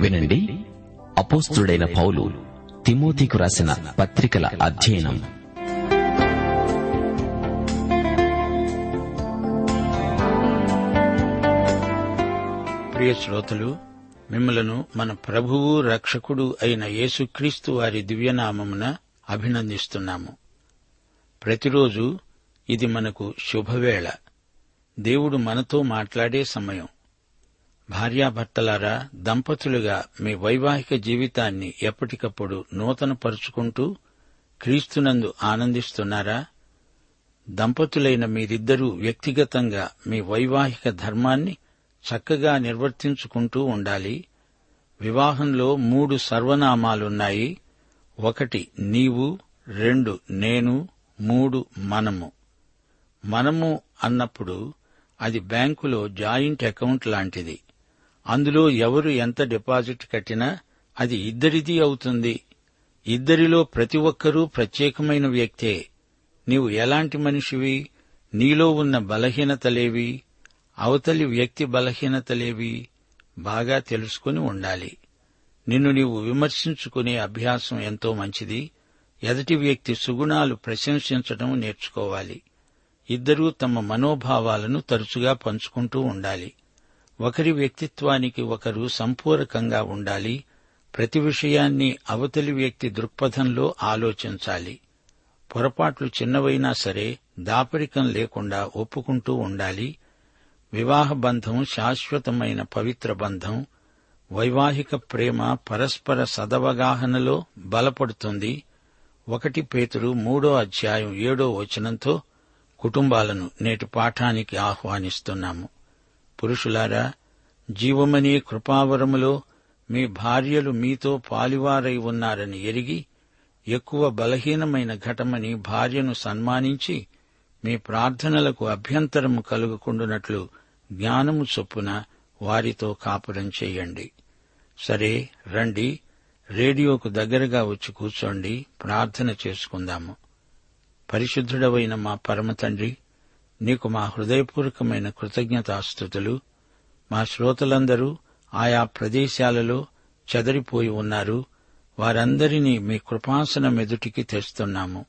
వినండి. అపోస్తుడైన పౌలు తిమోతికు రాసిన పత్రికల అధ్యయనం. ప్రియ శ్రోతలు మిమ్మలను మన ప్రభువు రక్షకుడు అయిన యేసుక్రీస్తు వారి దివ్యనామమున అభినందిస్తున్నాము. ప్రతిరోజు ఇది మనకు శుభవేళ. దేవుడు మనతో మాట్లాడే సమయం. భార్యాభర్తలారా దంపతులుగా మీ వైవాహిక జీవితాన్ని ఎప్పటికప్పుడు నూతనపరుచుకుంటూ క్రీస్తునందు ఆనందిస్తున్నారా? దంపతులైన మీరిద్దరూ వ్యక్తిగతంగా మీ వైవాహిక ధర్మాన్ని చక్కగా నిర్వర్తించుకుంటూ ఉండాలి. వివాహంలో మూడు సర్వనామాలున్నాయి. ఒకటి నీవు రెండు నేను మూడు మనము. మనము అన్నప్పుడు అది బ్యాంకులో జాయింట్ అకౌంట్ లాంటిది. అందులో ఎవరు ఎంత డిపాజిట్ కట్టినా అది ఇద్దరిది అవుతుంది. ఇద్దరిలో ప్రతి ఒక్కరూ ప్రత్యేకమైన వ్యక్తే. నీవు ఎలాంటి మనిషివి? నీలో ఉన్న బలహీనతలేవి? అవతలి వ్యక్తి బలహీనతలేవి? బాగా తెలుసుకుని ఉండాలి. నిన్ను నీవు విమర్శించుకునే అభ్యాసం ఎంతో మంచిది. ఎదటి వ్యక్తి సుగుణాలు ప్రశంసించడం నేర్చుకోవాలి. ఇద్దరూ తమ మనోభావాలను తరచుగా పంచుకుంటూ ఉండాలి. ఒకరి వ్యక్తిత్వానికి ఒకరు సంపూరకంగా ఉండాలి ప్రతి విషయాన్ని అవతలి వ్యక్తి దృక్పథంలో ఆలోచించాలి. పొరపాట్లు చిన్నవైనా సరే దాపరికం లేకుండా ఒప్పుకుంటూ ఉండాలి. వివాహ బంధం శాశ్వతమైన పవిత్ర బంధం వైవాహిక ప్రేమ పరస్పర సదవగాహనలో బలపడుతుంది. ఒకటి పేతురు మూడో అధ్యాయం ఏడో వచనంతో కుటుంబాలను నేటి పాఠానికి ఆహ్వానిస్తున్నాము. పురుషులారా జీవమనే కృపావరములో మీ భార్యలు మీతో పాలివారై ఉన్నారని ఎరిగి ఎక్కువ బలహీనమైన ఘటమని భార్యను సన్మానించి మీ ప్రార్థనలకు అభ్యంతరము కలుగుకుండునట్లు జ్ఞానము చొప్పున వారితో కాపురం చేయండి. సరే రండి రేడియోకు దగ్గరగా వచ్చి కూర్చోండి ప్రార్థన చేసుకుందాము. పరిశుద్ధుడవైన మా పరమతండ్రి నీకు మా హృదయపూర్వకమైన కృతజ్ఞతాస్థుతులు మా శ్రోతలందరూ ఆయా ప్రదేశాలలో చెదరిపోయి ఉన్నారు. వారందరినీ మీ కృపాసన మెదుటికి తెస్తున్నాము.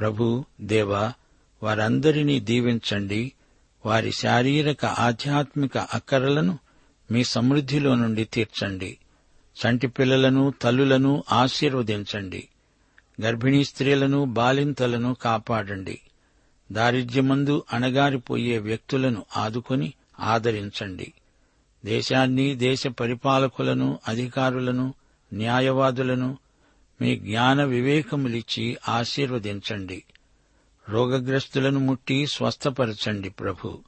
ప్రభు దేవా వారందరినీ దీవించండి. వారి శారీరక ఆధ్యాత్మిక అక్కరలను మీ సమృద్ధిలో నుండి తీర్చండి. చంటి పిల్లలను తల్లులను ఆశీర్వదించండి. గర్భిణీ స్త్రీలను బాలింతలను కాపాడండి. దారిద్ర్యమందు అణగారిపోయే వ్యక్తులను ఆదుకొని ఆదరించండి. దేశాన్ని దేశ పరిపాలకులను అధికారులను న్యాయవాదులను మీ జ్ఞాన వివేకములిచ్చి ఆశీర్వదించండి. రోగగ్రస్తులను ముట్టి స్వస్థపరచండి ప్రభు.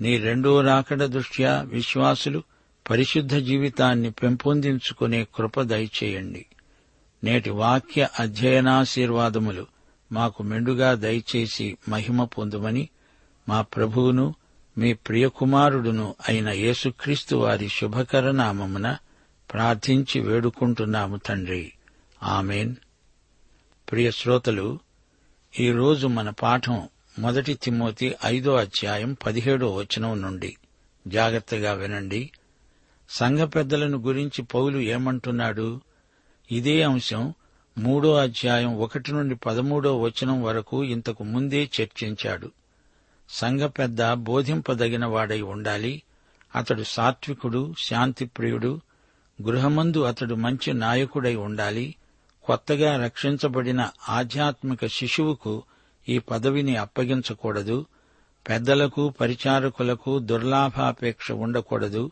నీ రెండో రాకడ దృష్ట్యా విశ్వాసులు పరిశుద్ధ జీవితాన్ని పెంపొందించుకునే కృప దయచేయండి. నేటి వాక్య అధ్యయనాశీర్వాదములు మాకు మెండుగా దయచేసి మహిమ పొందుమని మా ప్రభువును మీ ప్రియకుమారుడును అయిన యేసుక్రీస్తు వారి శుభకరనామమున ప్రార్థించి వేడుకుంటున్నాము తండ్రి. ఆమెన్. ప్రియ శ్రోతలు ఈరోజు మన పాఠం మొదటి తిమ్మోతి ఐదో అధ్యాయం పదిహేడో వచనం నుండి. జాగ్రత్తగా వినండి. సంఘ పెద్దలను గురించి పౌలు ఏమంటున్నాడు? ఇదే అంశం మూడో అధ్యాయం ఒకటి నుండి పదమూడో వచనం వరకు ఇంతకు ముందే చర్చించాడు. సంఘ పెద్ద బోధింపదగిన వాడై ఉండాలి. అతడు సాత్వికుడు శాంతిప్రియుడు. గృహమందు అతడు మంచి నాయకుడై ఉండాలి. కొత్తగా రక్షించబడిన ఆధ్యాత్మిక శిశువుకు ఈ పదవిని అప్పగించకూడదు. పెద్దలకు పరిచారకులకు దుర్లాభాపేక్ష ఉండకూడదు.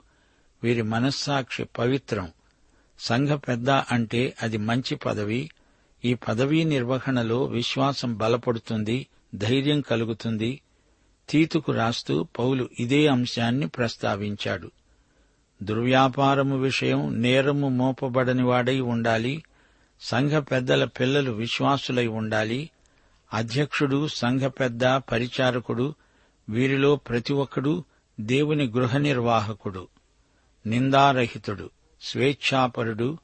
వీరి మనస్సాక్షి పవిత్రం. సంఘ పెద్ద అంటే అది మంచి పదవి. ఈ పదవీ నిర్వహణలో విశ్వాసం బలపడుతుంది ధైర్యం కలుగుతుంది. తీతుకు రాస్తూ పౌలు ఇదే అంశాన్ని ప్రస్తావించాడు. దుర్వ్యాపారము విషయం నేరము మోపబడని వాడై ఉండాలి సంఘ పెద్దల పిల్లలు విశ్వాసులై ఉండాలి అధ్యక్షుడు సంఘ పెద్ద పరిచారకుడు వీరిలో ప్రతి ఒక్కడు దేవుని గృహ నిర్వాహకుడు నిందారహితుడు స్వేచ్ఛాపరుడు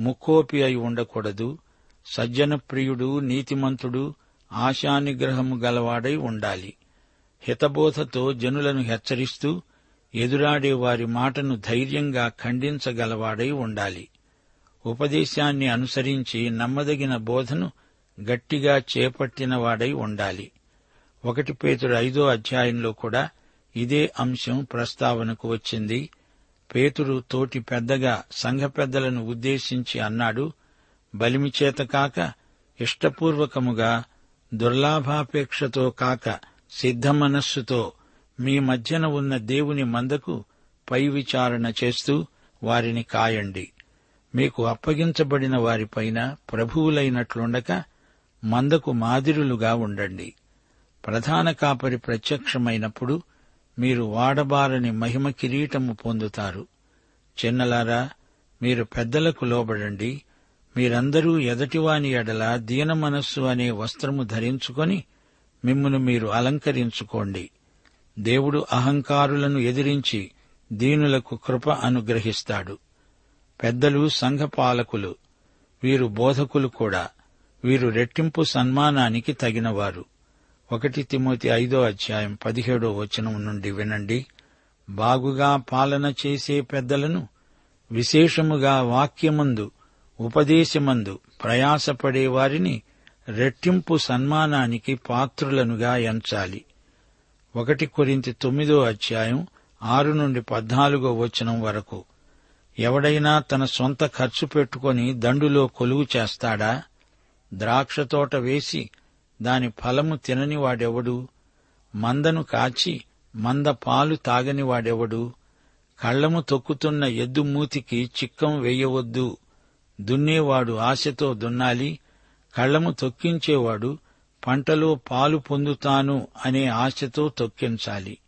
ముక్కోపి అయి ఉండకూడదు సజ్జన ప్రియుడు నీతిమంతుడు ఆశానిగ్రహము గలవాడై ఉండాలి. హితబోధతో జనులను హెచ్చరిస్తూ ఎదురాడే వారి మాటను ధైర్యంగా ఖండించగలవాడై ఉండాలి. ఉపదేశాన్ని అనుసరించి నమ్మదగిన బోధను గట్టిగా చేపట్టినవాడై ఉండాలి. ఒకటి పేతుడు ఐదో అధ్యాయంలో కూడా ఇదే అంశం ప్రస్తావనకు వచ్చింది. పేతుడు తోటి పెద్దగా సంఘ పెద్దలను ఉద్దేశించి అన్నాడు బలిమిచేత కాక ఇష్టపూర్వకముగా దుర్లాభాపేక్షతో కాక సిద్ధ మనస్సుతో మీ మధ్యన ఉన్న దేవుని మందకు పై విచారణ చేస్తూ వారిని కాయండి. మీకు అప్పగించబడిన వారిపైన ప్రభువులైనట్లుండక మందకు మాదిరులుగా ఉండండి. ప్రధాన కాపరి ప్రత్యక్షమైనప్పుడు మీరు వాడబారని మహిమ కిరీటము పొందుతారు. చిన్నలారా మీరు పెద్దలకు లోబడండి. మీరందరూ ఎదటివాని ఎడల దీన మనస్సు అనే వస్త్రము ధరించుకొని మిమ్మును మీరు అలంకరించుకోండి. దేవుడు అహంకారులను ఎదిరించి దీనులకు కృప అనుగ్రహిస్తాడు. పెద్దలు సంఘ పాలకులు వీరు బోధకులు కూడా వీరు రెట్టింపు సన్మానానికి తగినవారు. ఒకటి తిమోతి ఐదో అధ్యాయం పదిహేడో వచనం నుండి వినండి. బాగుగా పాలన చేసే పెద్దలను విశేషముగా వాక్యమందు ఉపదేశమందు ప్రయాసపడే వారిని రెట్టింపు సన్మానానికి పాత్రులనుగా ఎంచాలి. ఒకటి కొరింత తొమ్మిదో అధ్యాయం ఆరు నుండి పద్నాలుగో వచనం వరకు. ఎవడైనా తన సొంత ఖర్చు పెట్టుకొని దండులో కొలువు చేస్తాడా? ద్రాక్ష తోట వేసి దాని ఫలము తినని వాడెవడు? మందను కాచి మంద పాలు తాగని వాడెవడు? కళ్ళము తొక్కుతున్న ఎద్దు మూతికి చిక్కం వేయవద్దు. దున్నేవాడు ఆశతో దున్నాలి కళ్ళము తొక్కించేవాడు పంటలో పాలు పొందుతాను అనే ఆశతో తొక్కించాలి.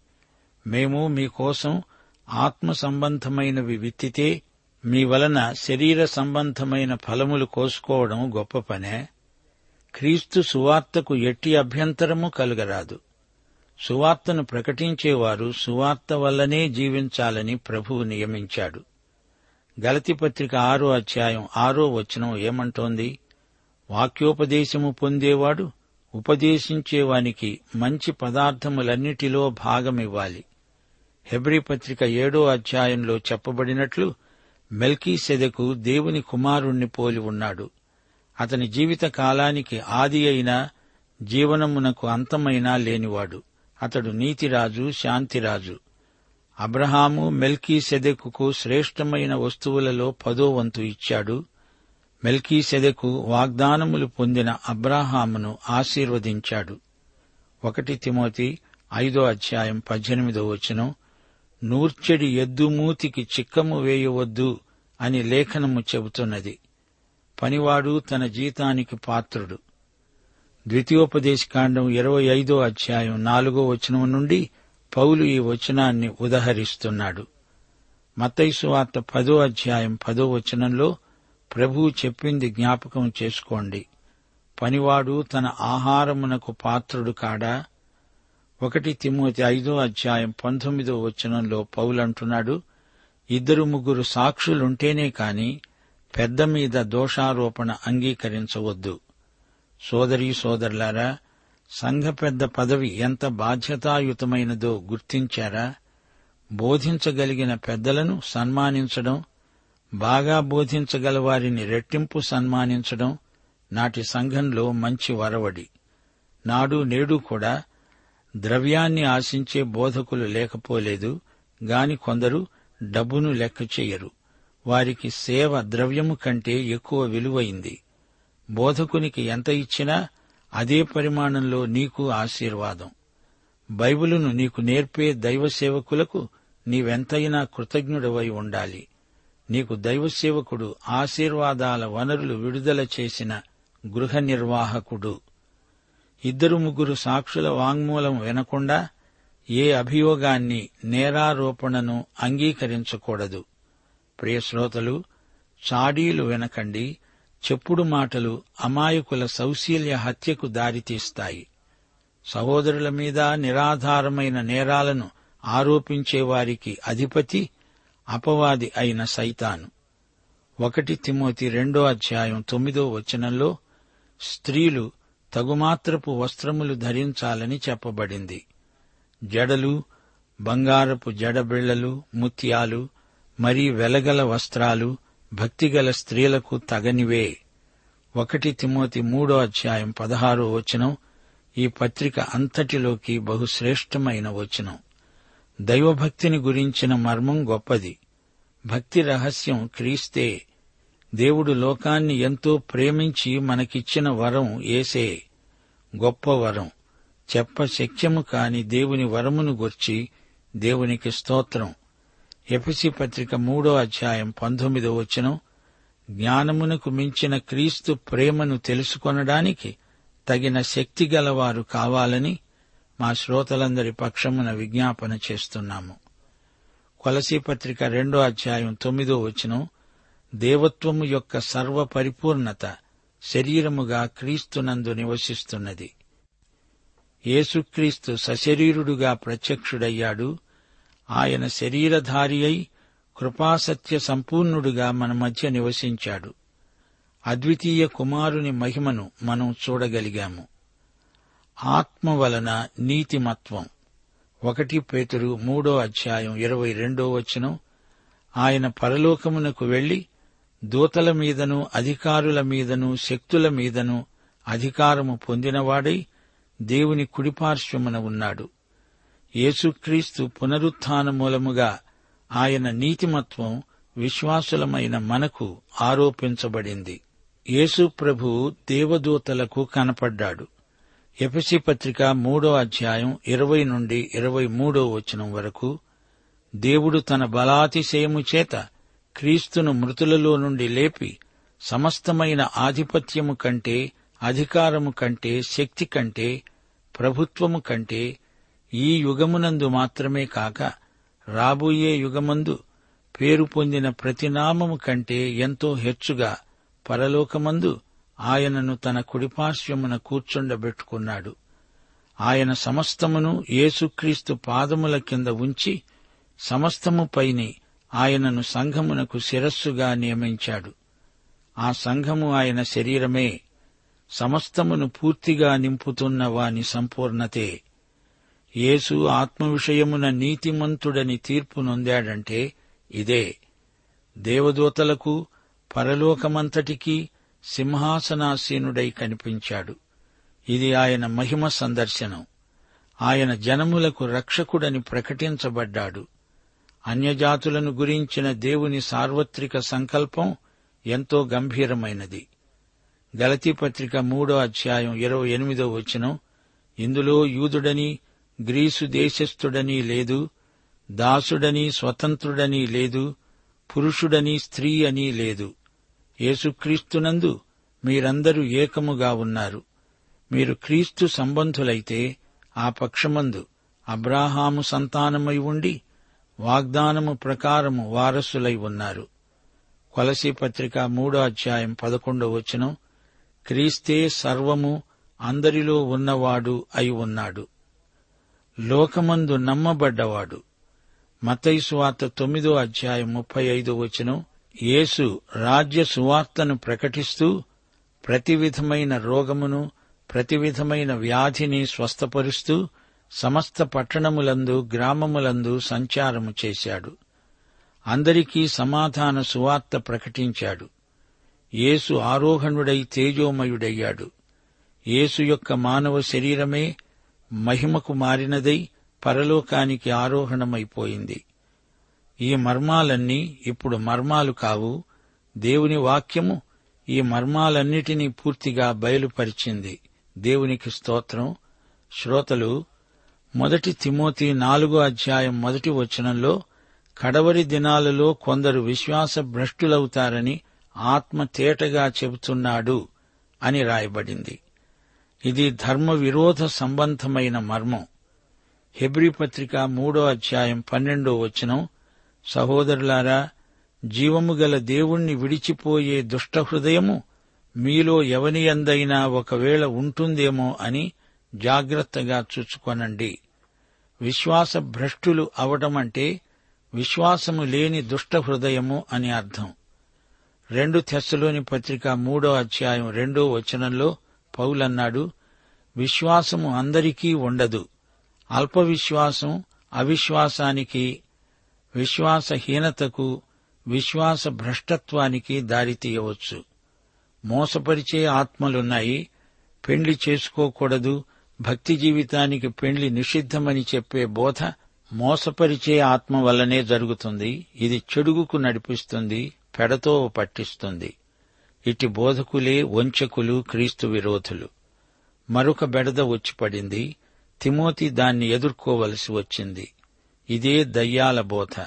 మేము మీకోసం ఆత్మ సంబంధమైనవి విత్తితే మీ వలన శరీర సంబంధమైన ఫలములు కోసుకోవడం గొప్ప పనే. క్రీస్తు సువార్తకు ఎట్టి అభ్యంతరము కలగరాదు. సువార్తను ప్రకటించేవారు సువార్త వల్లనే జీవించాలని ప్రభువు నియమించాడు. గలతి పత్రిక ఆరో అధ్యాయం ఆరో వచనం ఏమంటోంది? వాక్యోపదేశము పొందేవాడు ఉపదేశించేవానికి మంచి పదార్థములన్నిటిలో భాగమివ్వాలి. హెబ్రి పత్రిక ఏడో అధ్యాయంలో చెప్పబడినట్లు మెల్కీ సెదకు దేవుని కుమారుణ్ణి పోలి ఉన్నాడు. అతని జీవిత కాలానికి ఆది అయినా జీవనమునకు అంతమైనా లేనివాడు. అతడు నీతిరాజు శాంతిరాజు. అబ్రహాము మెల్కీ సెదెకుకు శ్రేష్టమైన వస్తువులలో పదో వంతు ఇచ్చాడు. మెల్కీ సెదెకు వాగ్దానములు పొందిన అబ్రాహామును ఆశీర్వదించాడు. ఒకటి తిమోతి ఐదో అధ్యాయం పద్దెనిమిదో వచనం నూర్చెడి ఎద్దుమూతికి చిక్కము వేయవద్దు అని లేఖనము చెబుతున్నది. పనివాడు తన జీతానికి పాత్రుడు. ద్వితీయోపదేశకాండం ఇరవై ఐదో అధ్యాయం నాలుగో వచనం నుండి పౌలు ఈ వచనాన్ని ఉదహరిస్తున్నాడు. మతైసువార్త పదో అధ్యాయం పదో వచనంలో ప్రభువు చెప్పింది జ్ఞాపకం చేసుకోండి. పనివాడు తన ఆహారమునకు పాత్రుడు కాడా? ఒకటి తిమోతి ఐదో అధ్యాయం పంతొమ్మిదో వచనంలో పౌలంటున్నాడు ఇద్దరు ముగ్గురు సాక్షులుంటేనే కాని పెద్ద మీద దోషారోపణ అంగీకరించవద్దు. సోదరీ సోదరులారా సంఘ పెద్ద పదవి ఎంత బాధ్యతాయుతమైనదో గుర్తించారా? బోధించగలిగిన పెద్దలను సన్మానించడం బాగా బోధించగల వారిని రెట్టింపు సన్మానించడం నాటి సంఘంలో మంచి వరవడి. నాడు నేడు కూడా ద్రవ్యాన్ని ఆశించే బోధకులు లేకపోలేదు గాని కొందరు డబ్బును లెక్క చేయరు. వారికి సేవ ద్రవ్యము కంటే ఎక్కువ విలువైంది. బోధకునికి ఎంత ఇచ్చినా అదే పరిమాణంలో నీకు ఆశీర్వాదం. బైబిలును నీకు నేర్పే దైవ సేవకులకు నీవెంతైనా కృతజ్ఞుడవై ఉండాలి. నీకు దైవ సేవకుడు ఆశీర్వాదాల వనరులు విడుదల చేసిన గృహ నిర్వాహకుడు. ఇద్దరు ముగ్గురు సాక్షుల వాంగ్మూలం వినకుండా ఏ అభియోగాన్ని నేరారోపణను అంగీకరించకూడదు. ప్రియశ్రోతలు చాడీలు వినకండి. చెప్పుడు మాటలు అమాయకుల సౌశీల్య హత్యకు దారితీస్తాయి సహోదరుల మీద నిరాధారమైన నేరాలను ఆరోపించేవారికి అధిపతి అపవాది అయిన సైతాను. ఒకటి తిమోతి రెండో అధ్యాయం తొమ్మిదో వచనంలో స్త్రీలు తగుమాత్రపు వస్త్రములు ధరించాలని చెప్పబడింది. జడలు బంగారపు జడబిళ్ళలు ముత్యాలు మరీ వెలగల వస్త్రాలు భక్తిగల స్త్రీలకు తగనివే. ఒకటి తిమోతి మూడో అధ్యాయం పదహారో వచనం ఈ పత్రిక అంతటిలోకి బహుశ్రేష్టమైన వచనం. దైవభక్తిని గురించిన మర్మం గొప్పది. భక్తి రహస్యం క్రీస్తే. దేవుడు లోకాన్ని ఎంతో ప్రేమించి మనకిచ్చిన వరం ఏసే. గొప్ప వరం. చెప్ప శక్యము కాని దేవుని వరమును గుర్చి దేవునికి స్తోత్రం. ఎపిసి పత్రిక మూడో అధ్యాయం పంతొమ్మిదో వచనం జ్ఞానమునకు మించిన క్రీస్తు ప్రేమను తెలుసుకొనడానికి తగిన శక్తి గలవారు కావాలని మా శ్రోతలందరి పక్షమున విజ్ఞాపన చేస్తున్నాము. కొలసీ పత్రిక రెండో అధ్యాయం తొమ్మిదో వచనం దేవత్వము యొక్క సర్వ పరిపూర్ణత శరీరముగా క్రీస్తునందు నివసిస్తున్నది. యేసుక్రీస్తు సశరీరుడుగా ప్రత్యక్షుడయ్యాడు ఆయన శరీరధారి అయి కృపాసత్య సంపూర్ణుడుగా మన మధ్య నివసించాడు. అద్వితీయ కుమారుని మహిమను మనం చూడగలిగాము. ఆత్మ వలన నీతిమత్వం. ఒకటి పేతురు మూడో అధ్యాయం ఇరవై రెండో వచనం. ఆయన పరలోకమునకు వెళ్ళి దూతల మీదను అధికారుల మీదను శక్తుల మీదను అధికారము పొందినవాడై దేవుని కుడిపార్శ్వమున ఉన్నాడు. యేసుక్రీస్తు పునరుత్థాన మూలముగా ఆయన నీతిమత్వం విశ్వాసులమైన మనకు ఆరోపించబడింది. యేసు ప్రభు దేవదూతలకు కనపడ్డాడు. ఎపిసి పత్రిక మూడో అధ్యాయం ఇరవై నుండి ఇరవై మూడో వచనం వరకు దేవుడు తన బలాతిశయము చేత క్రీస్తును మృతులలో నుండి లేపి సమస్తమైన ఆధిపత్యము కంటే అధికారము కంటే శక్తి కంటే ప్రభుత్వము కంటే ఈ యుగమునందు మాత్రమే కాక రాబోయే యుగమందు పేరు పొందిన ప్రతినామము కంటే ఎంతో హెచ్చుగా పరలోకమందు ఆయనను తన కుడిపార్శ్వమున కూర్చుండబెట్టుకున్నాడు. ఆయన సమస్తమును యేసుక్రీస్తు పాదముల కింద ఉంచి సమస్తముపైని ఆయనను సంఘమునకు శిరస్సుగా నియమించాడు. ఆ సంఘము ఆయన శరీరమే. సమస్తమును పూర్తిగా నింపుతున్న వాని సంపూర్ణతే యేసు ఆత్మ విషయమున నీతిమంతుడని తీర్పు నొందాడంటే ఇదే. దేవదూతలకు పరలోకమంతటికీ సింహాసనాసీనుడై కనిపించాడు. ఇది ఆయన మహిమ సందర్శనం. ఆయన జనములకు రక్షకుడని ప్రకటించబడ్డాడు. అన్యజాతులను గురించిన దేవుని సార్వత్రిక సంకల్పం ఎంతో గంభీరమైనది. గలతీపత్రిక మూడో అధ్యాయం ఇరవై ఎనిమిదో వచనం ఇందులో యూదుడని గ్రీసు దేశస్థుడని లేదు దాసుడని స్వతంత్రుడని లేదు పురుషుడని స్త్రీ అని లేదు. యేసుక్రీస్తునందు మీరందరూ ఏకముగా ఉన్నారు. మీరు క్రీస్తు సంబంధులైతే ఆ పక్షమందు అబ్రాహాము సంతానమై ఉండి వాగ్దానము ప్రకారము వారసులై ఉన్నారు. కొలసీపత్రిక మూడో అధ్యాయం పదకొండో వచనం క్రీస్తే సర్వము అందరిలో ఉన్నవాడు అయి ఉన్నాడు. లోకమందు నమ్మబడ్డవాడు. మతయి సువార్త తొమ్మిదో అధ్యాయం ముప్పై ఐదో వచనం. యేసు రాజ్య సువార్తను ప్రకటిస్తూ ప్రతి విధమైన రోగమును ప్రతి విధమైన వ్యాధిని స్వస్థపరుస్తూ సమస్త పట్టణములందు గ్రామములందు సంచారము చేశాడు. అందరికీ సమాధాన సువార్త ప్రకటించాడు. యేసు ఆరోహణుడై తేజోమయుడయ్యాడు. యేసు యొక్క మానవ శరీరమే మహిమకు మారినదై పరలోకానికి ఆరోహణమైపోయింది. ఈ మర్మాలన్నీ ఇప్పుడు మర్మాలు కావు. దేవుని వాక్యము ఈ మర్మాలన్నిటినీ పూర్తిగా బయలుపరిచింది. దేవునికి స్తోత్రం. శ్రోతలు మొదటి తిమోతి నాలుగో అధ్యాయం మొదటి వచనంలో కడవరి దినాలలో కొందరు విశ్వాస భ్రష్టులవుతారని ఆత్మ తేటగా చెబుతున్నాడు అని రాయబడింది. ఇది ధర్మ విరోధ సంబంధమైన మర్మం. హెబ్రి పత్రిక మూడో అధ్యాయం పన్నెండో వచనం. సహోదరులారా జీవము గల దేవుణ్ణి విడిచిపోయే దుష్ట హృదయము మీలో ఎవని అందైనా ఒకవేళ ఉంటుందేమో అని జాగ్రత్తగా చూచుకొనండి. విశ్వాస భ్రష్టులు అవటమంటే విశ్వాసము లేని దుష్ట హృదయము అని అర్థం. రెండు తెస్సలోని పత్రిక మూడో అధ్యాయం రెండో వచనంలో పౌలన్నాడు విశ్వాసము అందరికీ ఉండదు. అల్ప విశ్వాసం అవిశ్వాసానికి విశ్వాసహీనతకు విశ్వాస భ్రష్టత్వానికి దారితీయవచ్చు మోసపరిచే ఆత్మలున్నాయి పెండ్లి చేసుకోకూడదు. భక్తి జీవితానికి పెండ్లి నిషిద్ధమని చెప్పే బోధ మోసపరిచే ఆత్మ వల్లనే జరుగుతుంది. ఇది చెడుగుకు నడిపిస్తుంది పెడతో పట్టిస్తుంది. ఇటు బోధకులే వంచకులు క్రీస్తు విరోధులు. మరొక బెడద వచ్చి పడింది. తిమోతి దాన్ని ఎదుర్కోవలసి వచ్చింది. ఇదే దయ్యాల బోధ.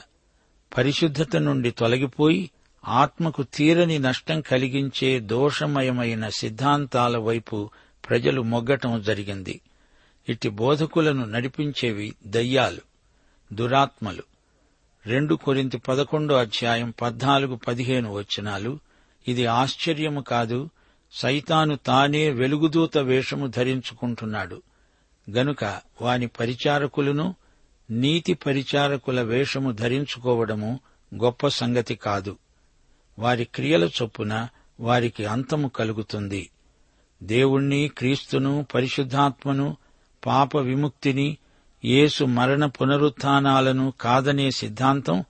పరిశుద్ధత నుండి తొలగిపోయి ఆత్మకు తీరని నష్టం కలిగించే దోషమయమైన సిద్ధాంతాల వైపు ప్రజలు మొగ్గటం జరిగింది. ఇట్టి బోధకులను నడిపించేవి దయ్యాలు దురాత్మలు. రెండు కొరింత పదకొండో అధ్యాయం పద్నాలుగు పదిహేను వచనాలు ఇది ఆశ్చర్యము కాదు సైతాను తానే వెలుగుదూత వేషము ధరించుకుంటున్నాడు. గనుక వాని పరిచారకులను నీతి పరిచారకుల వేషము ధరించుకోవడము గొప్ప సంగతి కాదు. వారి క్రియల చొప్పున వారికి అంతము కలుగుతుంది. దేవుణ్ణి క్రీస్తును పరిశుద్ధాత్మను పాప విముక్తిని యేసు మరణ పునరుత్నాలను కాదనే సిద్ధాంతం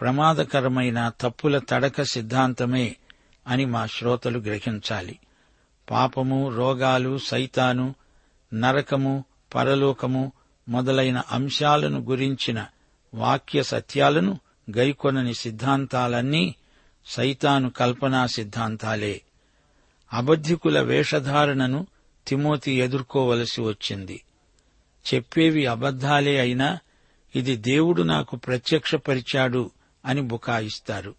ప్రమాదకరమైన తప్పుల తడక సిద్ధాంతమే. అని మా శ్రోతలు గ్రహించాలి. పాపము రోగాలు సైతాను నరకము పరలోకము మొదలైన అంశాలను గురించిన వాక్య సత్యాలను గైకొనని సిద్ధాంతాలన్నీ సైతాను కల్పనా సిద్ధాంతాలే. అబద్ధికుల వేషధారణను తిమోతి ఎదుర్కోవలసి వచ్చింది. చెప్పేవి అబద్ధాలే అయినా ఇది దేవుడు నాకు ప్రత్యక్షపరిచాడు అని బుకాయిస్తారు.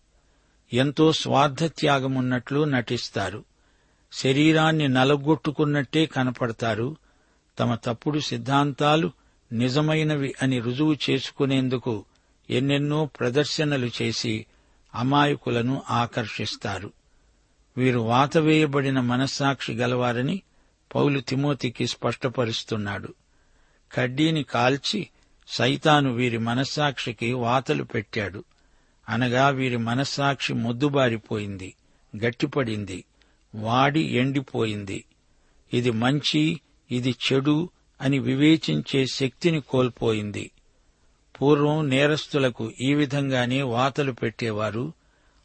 ఎంతో స్వార్థత్యాగమున్నట్లు నటిస్తారు. శరీరాన్ని నలగొట్టుకున్నట్టే కనపడతారు. తమ తప్పుడు సిద్ధాంతాలు నిజమైనవి అని రుజువు చేసుకునేందుకు ఎన్నెన్నో ప్రదర్శనలు చేసి అమాయకులను ఆకర్షిస్తారు. వీరు వాతవేయబడిన మనస్సాక్షి గలవారని పౌలు తిమోతికి స్పష్టపరుస్తున్నాడు. కడ్డీని కాల్చి సైతాను వీరి మనస్సాక్షికి వాతలు పెట్టాడు. అనగా వీరి మనస్సాక్షి మొద్దుబారిపోయింది గట్టిపడింది వాడి ఎండిపోయింది. ఇది మంచి ఇది చెడు అని వివేచించే శక్తిని కోల్పోయింది. పూర్వం నేరస్తులకు ఈ విధంగానే వాతలు పెట్టేవారు.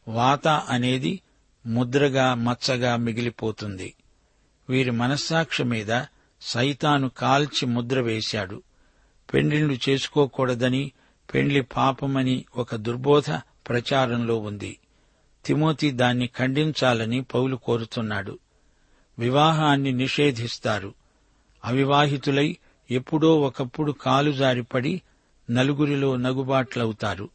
వాత అనేది ముద్రగా మచ్చగా మిగిలిపోతుంది. వీరి మనస్సాక్షి మీద సైతాను కాల్చి ముద్ర వేశాడు. పెండ్లిళ్ళు చేసుకోకూడదని పెండ్లి పాపమని ఒక దుర్బోధ ప్రచారంలో ఉంది. తిమోతి దాన్ని ఖండించాలని పౌలు కోరుతున్నాడు. వివాహాన్ని నిషేధిస్తారు. అవివాహితులై ఎప్పుడో ఒకప్పుడు కాలు జారిపడి నలుగురిలో నగుబాట్లవుతారు.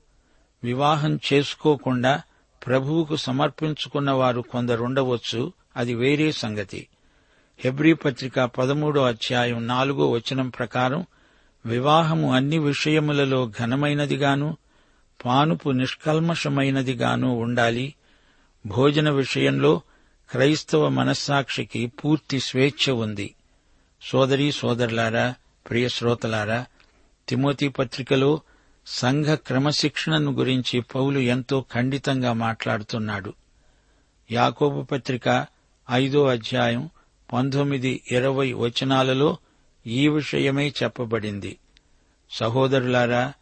వివాహం చేసుకోకుండా ప్రభువుకు సమర్పించుకున్నవారు కొందరుండవచ్చు. అది వేరే సంగతి. హెబ్రీ పత్రిక పదమూడో అధ్యాయం నాలుగో వచనం ప్రకారం వివాహము అన్ని విషయములలో ఘనమైనదిగాను పానుపు నిష్కల్మషమైనదిగాను ఉండాలి. భోజన విషయంలో క్రైస్తవ మనస్సాక్షికి పూర్తి స్వేచ్ఛ ఉంది. సోదరీ సోదరులారా ప్రియ శ్రోతలారా తిమోతి పత్రికలో సంఘ క్రమశిక్షణను గురించి పౌలు ఎంతో ఖండితంగా మాట్లాడుతున్నాడు. యాకోబు పత్రిక ఐదో అధ్యాయం పంతొమ్మిది ఇరవై వచనాలలో ఈ విషయమై చెప్పబడింది. సహోదరులారా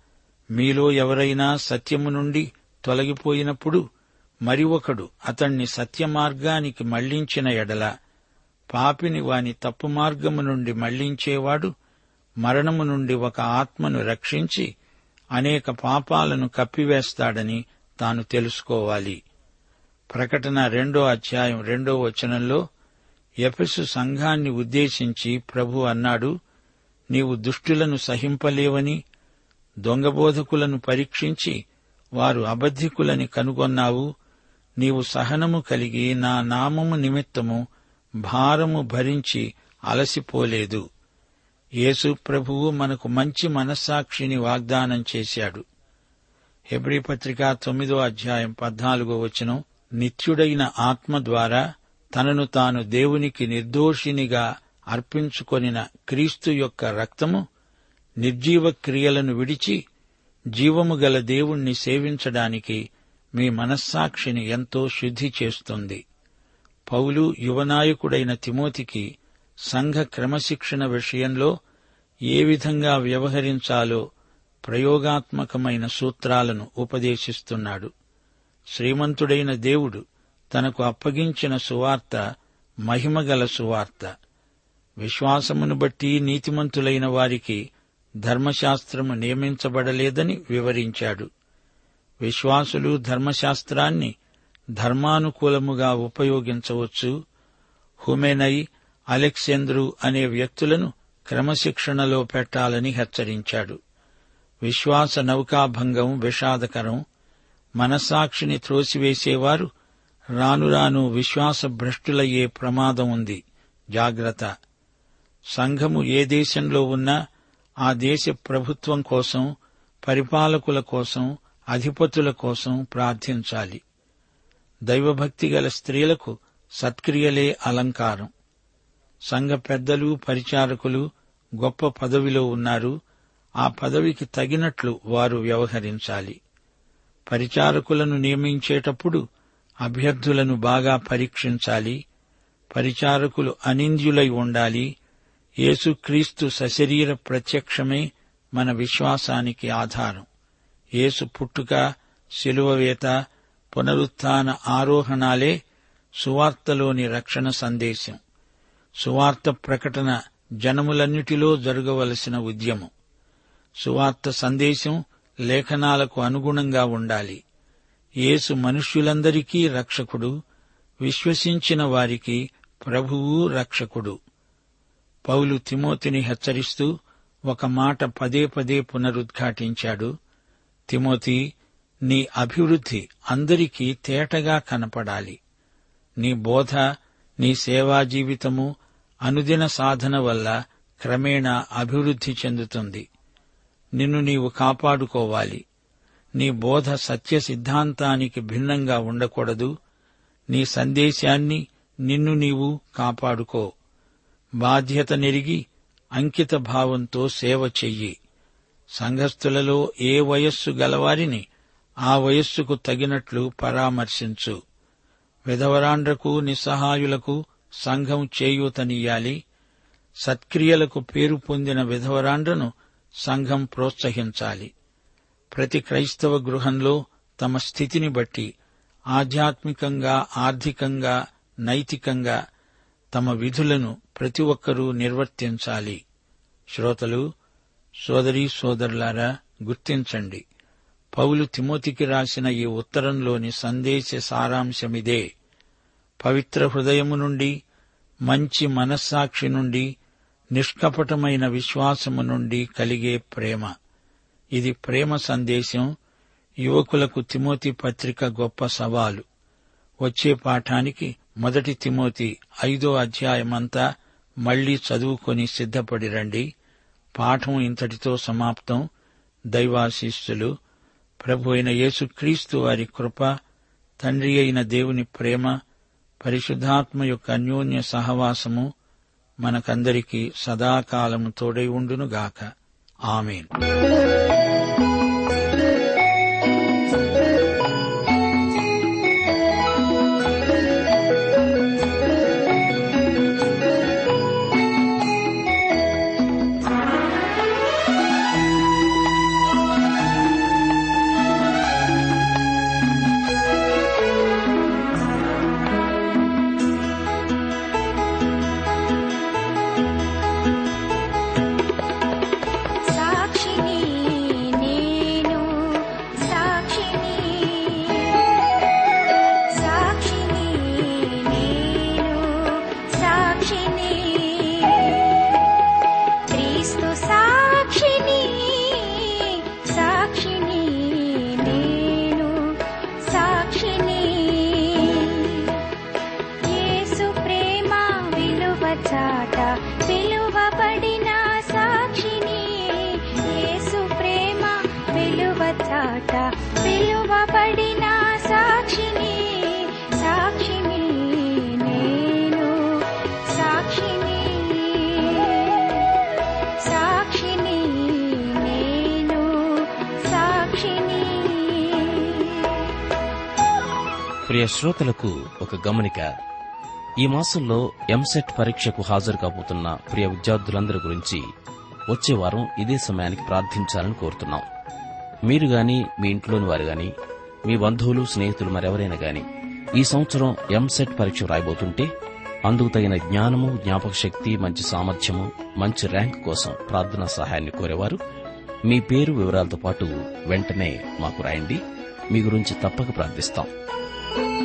మీలో ఎవరైనా సత్యము నుండి తొలగిపోయినప్పుడు మరి ఒకడు అతణ్ణి సత్యమార్గానికి మళ్ళించిన ఎడల పాపిని వాని తప్పు మార్గము నుండి మళ్ళించేవాడు మరణము నుండి ఒక ఆత్మను రక్షించి అనేక పాపాలను కప్పివేస్తాడని తాను తెలుసుకోవాలి. ప్రకటన రెండో అధ్యాయం రెండో వచనంలో ఎఫెసు సంఘాన్ని ఉద్దేశించి ప్రభు అన్నాడు నీవు దుష్టులను సహింపలేవని దొంగబోధకులను పరీక్షించి వారు అబద్ధికులని కనుగొన్నావు. నీవు సహనము కలిగి నా నామము నిమిత్తము భారము భరించి అలసిపోలేదు. యేసు ప్రభువు మనకు మంచి మనస్సాక్షిని వాగ్దానం చేశాడు. హెబ్రి పత్రిక తొమ్మిదో అధ్యాయం పద్నాలుగో వచనం నిత్యుడైన ఆత్మ ద్వారా తనను తాను దేవునికి నిర్దోషినిగా అర్పించుకొనిన క్రీస్తు యొక్క రక్తము నిర్జీవ క్రియలను విడిచి జీవము గల దేవుణ్ణి సేవించడానికి మీ మనస్సాక్షిని ఎంతో శుద్ధి చేస్తుంది. పౌలు యువనాయకుడైన తిమోతికి సంఘ క్రమశిక్షణ విషయంలో ఏ విధంగా వ్యవహరించాలో ప్రయోగాత్మకమైన సూత్రాలను ఉపదేశిస్తున్నాడు. శ్రీమంతుడైన దేవుడు తనకు అప్పగించిన సువార్త మహిమగల సువార్త. విశ్వాసమును బట్టి నీతిమంతులైన వారికి ధర్మశాస్త్రము నియమించబడలేదని వివరించాడు. విశ్వాసులు ధర్మశాస్త్రాన్ని ధర్మానుకూలముగా ఉపయోగించవచ్చు. హుమెనై అలెక్సేంద్రు అనే వ్యక్తులను క్రమశిక్షణలో పెట్టాలని హెచ్చరించాడు. విశ్వాస నౌకాభంగం విషాదకరం. మనస్సాక్షిని త్రోసివేసేవారు రాను రాను విశ్వాస భ్రష్టులయ్యే ప్రమాదం ఉంది. జాగ్రత్త. సంఘము ఏ దేశంలో ఉన్నా ఆ దేశ ప్రభుత్వం కోసం పరిపాలకుల కోసం అధిపతుల కోసం ప్రార్థించాలి. దైవభక్తి గల స్త్రీలకు సత్క్రియలే అలంకారం. సంఘ పెద్దలు పరిచారకులు గొప్ప పదవిలో ఉన్నారు. ఆ పదవికి తగినట్లు వారు వ్యవహరించాలి. పరిచారకులను నియమించేటప్పుడు అభ్యర్థులను బాగా పరీక్షించాలి. పరిచారకులు అనింద్యులై ఉండాలి. యేసుక్రీస్తు సశరీర ప్రత్యక్షమే మన విశ్వాసానికి ఆధారం. యేసు పుట్టుక శిలువవేత పునరుత్న ఆరోహణాలే సువార్తలోని రక్షణ సందేశం. సువార్త ప్రకటన జనములన్నిటిలో జరగవలసిన ఉద్యమం. సువార్త సందేశం లేఖనాలకు అనుగుణంగా ఉండాలి. యేసు మనుష్యులందరికీ రక్షకుడు విశ్వసించిన వారికి ప్రభువు రక్షకుడు. పౌలు తిమోతిని హెచ్చరిస్తూ ఒక మాట పదే పదే పునరుద్ఘాటించాడు. తిమోతి నీ అభివృద్ధి అందరికీ తేటగా కనపడాలి. నీ బోధ నీ సేవా జీవితము అనుదిన సాధన వల్ల క్రమేణా అభివృద్ధి చెందుతుంది. నిన్ను నీవు కాపాడుకోవాలి. నీ బోధ సత్య సిద్ధాంతానికి భిన్నంగా ఉండకూడదు. నీ సందేశాన్ని నిన్ను నీవు కాపాడుకో. బాధ్యత నెరిగి అంకిత భావంతో సేవ చెయ్యి. సంఘస్థులలో ఏ వయస్సు గలవారిని ఆ వయస్సుకు తగినట్లు పరామర్శించు. విధవరాండ్రకు నిస్సహాయులకు సంఘం చేయూతనియ్యాలి. సత్క్రియలకు పేరు పొందిన విధవరాండ్రను సంఘం ప్రోత్సహించాలి. ప్రతి క్రైస్తవ గృహంలో తమ స్థితిని బట్టి ఆధ్యాత్మికంగా ఆర్థికంగా నైతికంగా తమ విధులను ప్రతి ఒక్కరూ నిర్వర్తించాలి. శ్రోతలు సోదరీ సోదరులారా గుర్తించండి. పౌలు తిమోతికి రాసిన ఈ ఉత్తరంలోని సందేశ సారాంశమిదే. పవిత్ర హృదయము నుండి మంచి మనస్సాక్షి నుండి నిష్కపటమైన విశ్వాసము నుండి కలిగే ప్రేమ. ఇది ప్రేమ సందేశం యువకులకు తిమోతి పత్రిక గొప్ప సవాలు. వచ్చే పాఠానికి మొదటి తిమోతి ఐదో అధ్యాయమంతా మళ్ళీ చదువుకొని సిద్ధపడి రండి. పాఠం ఇంతటితో సమాప్తం. దైవాశీస్సులు ప్రభు అయిన యేసుక్రీస్తు వారి కృప తండ్రి అయిన దేవుని ప్రేమ పరిశుద్ధాత్మ యొక్క అన్యోన్య సహవాసము మనకందరికీ సదాకాలము తోడై ఉండునుగాక. ఆమెను. ప్రియ శ్రోతలకు ఒక గమనిక. ఈ మాసంలో ఎంసెట్ పరీక్షకు హాజరు కాబోతున్న ప్రియ విద్యార్థులందరి గురించి వచ్చే వారం ఇదే సమయానికి ప్రార్థించాలని కోరుతున్నాం. మీరు గాని మీ ఇంట్లోని వారు గాని మీ బంధువులు స్నేహితులు మరెవరైనా గాని ఈ సంవత్సరం ఎంసెట్ పరీక్ష రాయబోతుంటే అందుకు తగిన జ్ఞానము జ్ఞాపక శక్తి మంచి సామర్థ్యము మంచి ర్యాంక్ కోసం ప్రార్థనా సహాయాన్ని కోరేవారు. మీ పేరు వివరాలతో పాటు వెంటనే మాకు రాయండి. మీ గురించి తప్పక ప్రార్థిస్తాం. Thank you.